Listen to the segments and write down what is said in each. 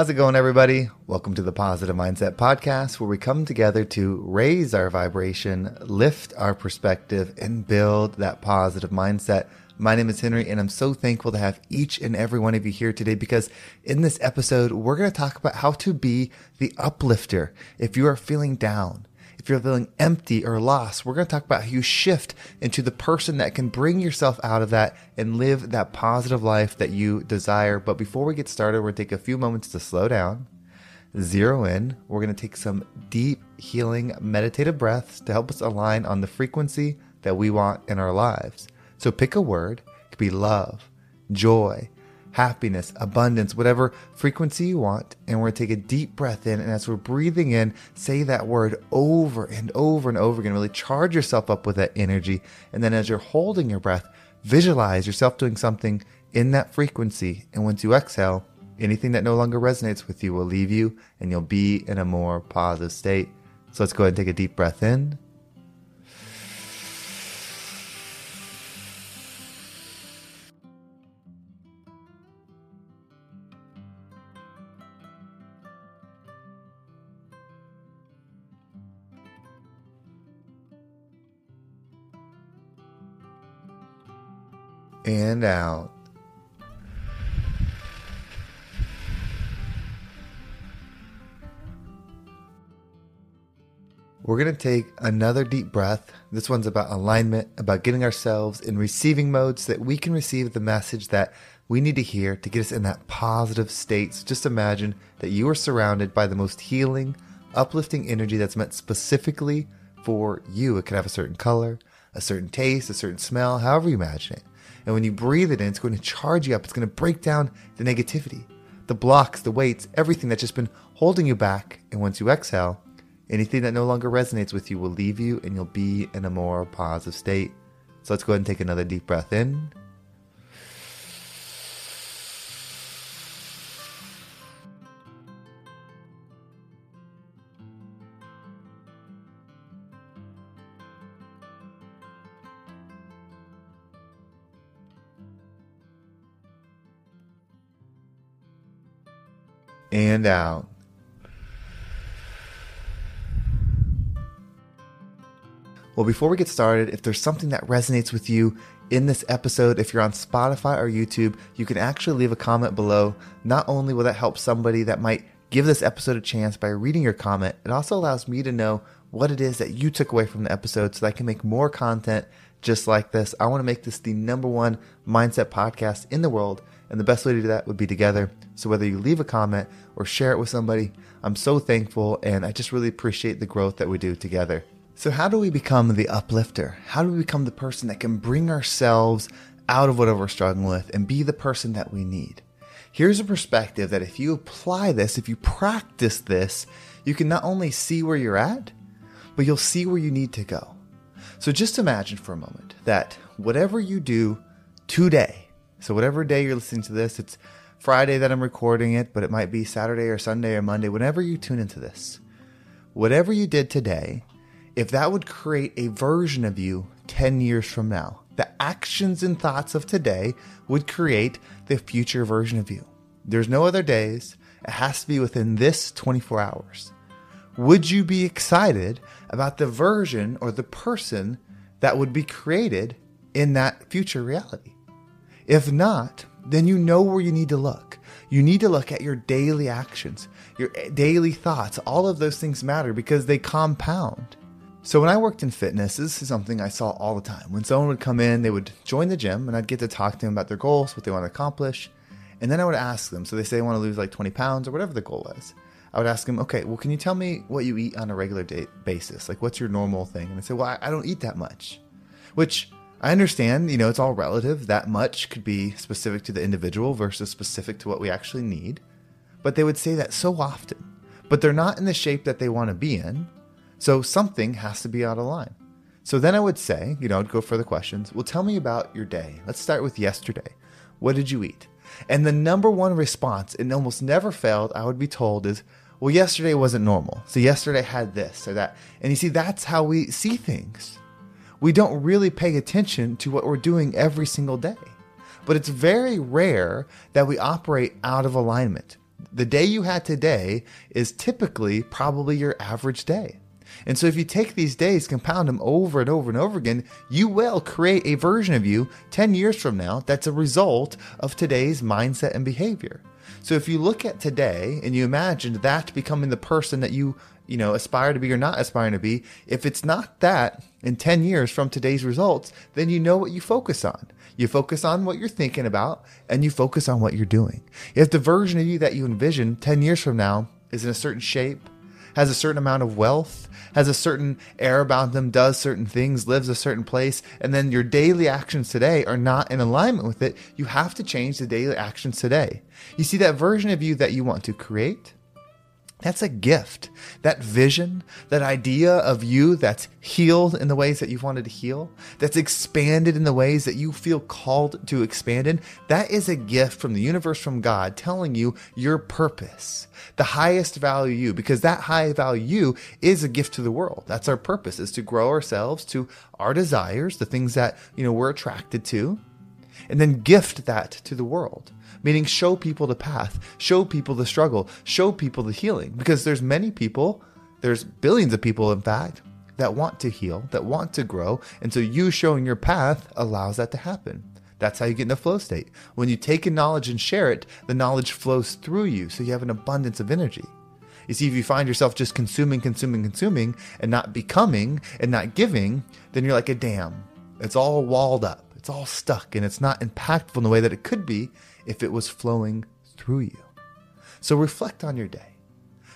How's it going, everybody? Welcome to the Positive Mindset Podcast, where we come together to raise our vibration, lift our perspective, and build that positive mindset. My name is Henry, and I'm so thankful to have each and every one of you here today because in this episode, we're going to talk about how to be the uplifter if you are feeling down if you're feeling empty or lost, we're going to talk about how you shift into the person that can bring yourself out of that and live that positive life that you desire. But before we get started, we're going to take a few moments to slow down, zero in. We're going to take some deep, healing, meditative breaths to help us align on the frequency that we want in our lives. So pick a word, it could be love, joy, happiness, abundance, whatever frequency you want. And we're going to take a deep breath in. And as we're breathing in, say that word over and over and over again. Really charge yourself up with that energy. And then as you're holding your breath, visualize yourself doing something in that frequency. And once you exhale, anything that no longer resonates with you will leave you and you'll be in a more positive state. So let's go ahead and take a deep breath in. And out. We're going to take another deep breath. This one's about alignment, about getting ourselves in receiving mode so that we can receive the message that we need to hear to get us in that positive state. So just imagine that you are surrounded by the most healing, uplifting energy that's meant specifically for you. It can have a certain color, a certain taste, a certain smell, however you imagine it. And when you breathe it in, it's going to charge you up. It's going to break down the negativity, the blocks, the weights, everything that's just been holding you back. And once you exhale, anything that no longer resonates with you will leave you and you'll be in a more positive state. So let's go ahead and take another deep breath in. And out. Well, before we get started, if there's something that resonates with you in this episode, if you're on Spotify or YouTube, you can actually leave a comment below. Not only will that help somebody that might give this episode a chance by reading your comment, it also allows me to know what it is that you took away from the episode so that I can make more content just like this. I want to make this the number one mindset podcast in the world and the best way to do that would be together. So whether you leave a comment or share it with somebody, I'm so thankful and I just really appreciate the growth that we do together. So, how do we become the uplifter? How do we become the person that can bring ourselves out of whatever we're struggling with and be the person that we need? Here's a perspective that if you apply this, if you practice this, you can not only see where you're at, but you'll see where you need to go. So, just imagine for a moment that whatever you do today, so whatever day you're listening to this, it's Friday that I'm recording it, but it might be Saturday or Sunday or Monday, whenever you tune into this. Whatever you did today, if that would create a version of you 10 years from now, the actions and thoughts of today would create the future version of you. There's no other days. It has to be within this 24 hours. Would you be excited about the version or the person that would be created in that future reality? If not, then you know where you need to look. You need to look at your daily actions, your eh, daily thoughts. All of those things matter because they compound. So when I worked in fitness, this is something I saw all the time. When someone would come in, they would join the gym and I'd get to talk to them about their goals, what they want to accomplish. And then I would ask them, so they say they want to lose like 20 pounds or whatever the goal is. I would ask them, okay, well, can you tell me what you eat on a regular day basis? Like, what's your normal thing? And they say, well, I, I don't eat that much, which I understand, you know, it's all relative. That much could be specific to the individual versus specific to what we actually need. But they would say that so often. but they're not in the shape that they want to be in. So something has to be out of line. So then I would say, you know, I'd go for the questions. Well, tell me about your day. Let's start with yesterday. What did you eat? And the number one response, and almost never failed, I would be told is, well, yesterday wasn't normal. So yesterday had this or that. And you see, that's how we see things. We don't really pay attention to what we're doing every single day. But it's very rare that we operate out of alignment. The day you had today is typically probably your average day. And so if you take these days, compound them over and over and over again, you will create a version of you 10 years from now that's a result of today's mindset and behavior. So if you look at today and you imagine that becoming the person that you, you know, aspire to be or not aspiring to be, if it's not that in 10 years from today's results, then you know what you focus on. You focus on what you're thinking about and you focus on what you're doing. If the version of you that you envision 10 years from now is in a certain shape, has a certain amount of wealth, has a certain air about them, does certain things, lives a certain place, and then your daily actions today are not in alignment with it, you have to change the daily actions today. You see that version of you that you want to create? That's a gift. That vision, that idea of you that's healed in the ways that you've wanted to heal, that's expanded in the ways that you feel called to expand in, that is a gift from the universe, from God, telling you your purpose, the highest value you, because that high value you is a gift to the world. That's our purpose, is to grow ourselves to our desires, the things that, you know, we're attracted to, and then gift that to the world meaning show people the path, show people the struggle, show people the healing. Because there's many people, there's billions of people, in fact, that want to heal, that want to grow. And so you showing your path allows that to happen. That's how you get in a flow state. When you take a knowledge and share it, the knowledge flows through you. So you have an abundance of energy. You see, if you find yourself just consuming, consuming, consuming, and not becoming and not giving, then you're like a dam. It's all walled up, it's all stuck, and it's not impactful in the way that it could be if it was flowing through you. So reflect on your day.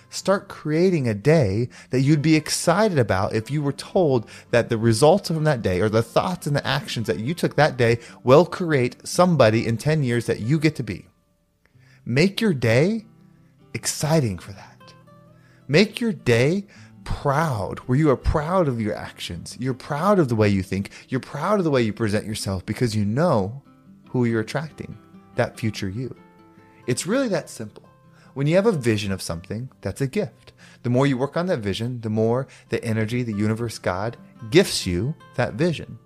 Start creating a day that you'd be excited about if you were told that the results from that day or the thoughts and the actions that you took that day will create somebody in 10 years that you get to be. Make your day exciting for that. Make your day proud, where you are proud of your actions. You're proud of the way you think. You're proud of the way you present yourself because you know who you're attracting that future you. It's really that simple. When you have a vision of something, that's a gift. The more you work on that vision, the more the energy, the universe, God gifts you that vision.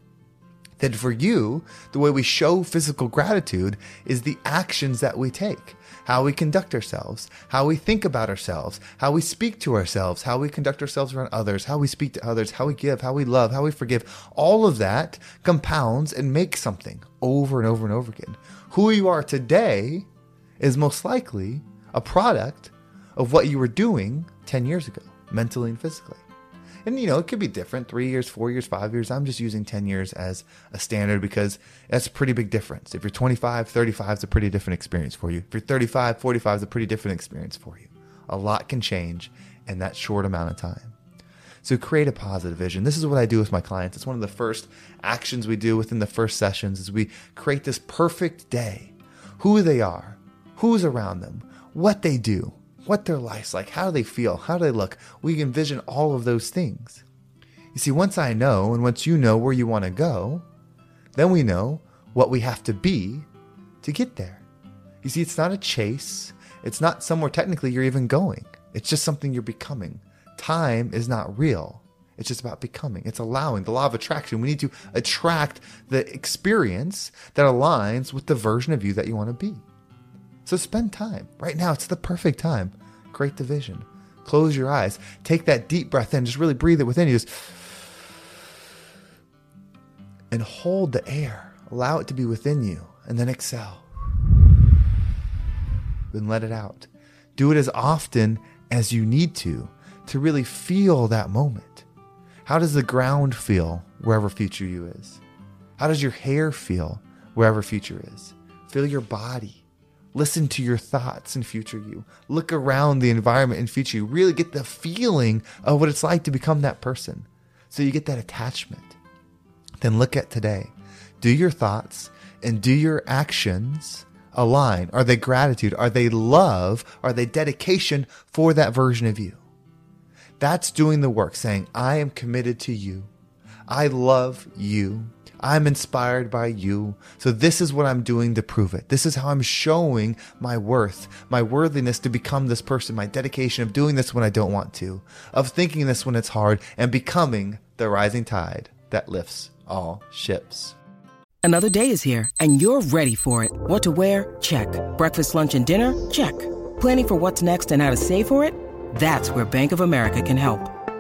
Then for you, the way we show physical gratitude is the actions that we take, how we conduct ourselves, how we think about ourselves, how we speak to ourselves, how we conduct ourselves around others, how we speak to others, how we give, how we love, how we forgive. All of that compounds and makes something over and over and over again who you are today is most likely a product of what you were doing 10 years ago, mentally and physically. And you know, it could be different three years, four years, five years. I'm just using 10 years as a standard because that's a pretty big difference. If you're 25, 35 is a pretty different experience for you. If you're 35, 45 is a pretty different experience for you. A lot can change in that short amount of time. So create a positive vision. This is what I do with my clients. It's one of the first actions we do within the first sessions is we create this perfect day. Who they are, who's around them, what they do, what their life's like, how do they feel, how do they look. We envision all of those things. You see, once I know and once you know where you want to go, then we know what we have to be to get there. You see, it's not a chase. It's not somewhere technically you're even going. It's just something you're becoming time is not real. It's just about becoming. It's allowing the law of attraction. We need to attract the experience that aligns with the version of you that you want to be. So spend time. Right now, it's the perfect time. Create division. Close your eyes. Take that deep breath in. Just really breathe it within you. Just and hold the air. Allow it to be within you. And then exhale. Then let it out. Do it as often as you need to to really feel that moment. How does the ground feel wherever future you is? How does your hair feel wherever future is? Feel your body. Listen to your thoughts in future you. Look around the environment in future you. Really get the feeling of what it's like to become that person. So you get that attachment. Then look at today. Do your thoughts and do your actions align? Are they gratitude? Are they love? Are they dedication for that version of you? That's doing the work, saying, I am committed to you. I love you. I'm inspired by you. So this is what I'm doing to prove it. This is how I'm showing my worth, my worthiness to become this person, my dedication of doing this when I don't want to, of thinking this when it's hard, and becoming the rising tide that lifts all ships. Another day is here and you're ready for it. What to wear? Check. Breakfast, lunch, and dinner? Check. Planning for what's next and how to save for it? That's where Bank of America can help.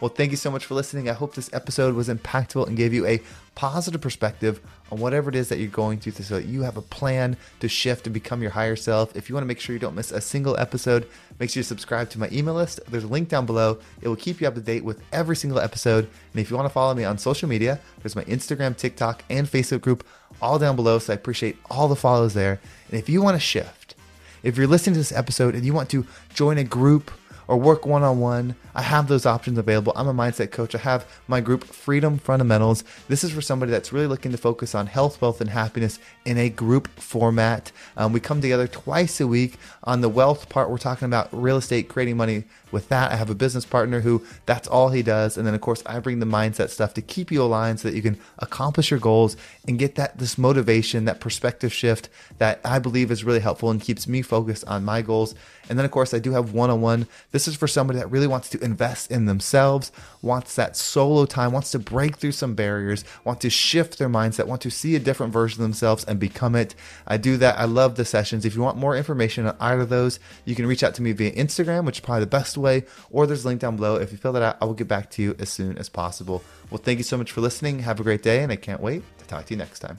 Well, thank you so much for listening. I hope this episode was impactful and gave you a positive perspective on whatever it is that you're going through so that you have a plan to shift and become your higher self. If you want to make sure you don't miss a single episode, make sure you subscribe to my email list. There's a link down below. It will keep you up to date with every single episode. And if you want to follow me on social media, there's my Instagram, TikTok, and Facebook group all down below. So I appreciate all the follows there. And if you want to shift, if you're listening to this episode and you want to join a group, or work one on one, I have those options available. I'm a mindset coach. I have my group Freedom Fundamentals. This is for somebody that's really looking to focus on health, wealth, and happiness in a group format. Um, we come together twice a week. On the wealth part, we're talking about real estate, creating money with that. I have a business partner who that's all he does. And then, of course, I bring the mindset stuff to keep you aligned so that you can accomplish your goals and get that this motivation, that perspective shift that I believe is really helpful and keeps me focused on my goals. And then, of course, I do have one on one. This is for somebody that really wants to invest in themselves, wants that solo time, wants to break through some barriers, want to shift their mindset, want to see a different version of themselves and become it. I do that. I love the sessions. If you want more information on either of those, you can reach out to me via Instagram, which is probably the best way, or there's a link down below. If you fill that out, I will get back to you as soon as possible. Well, thank you so much for listening. Have a great day, and I can't wait to talk to you next time.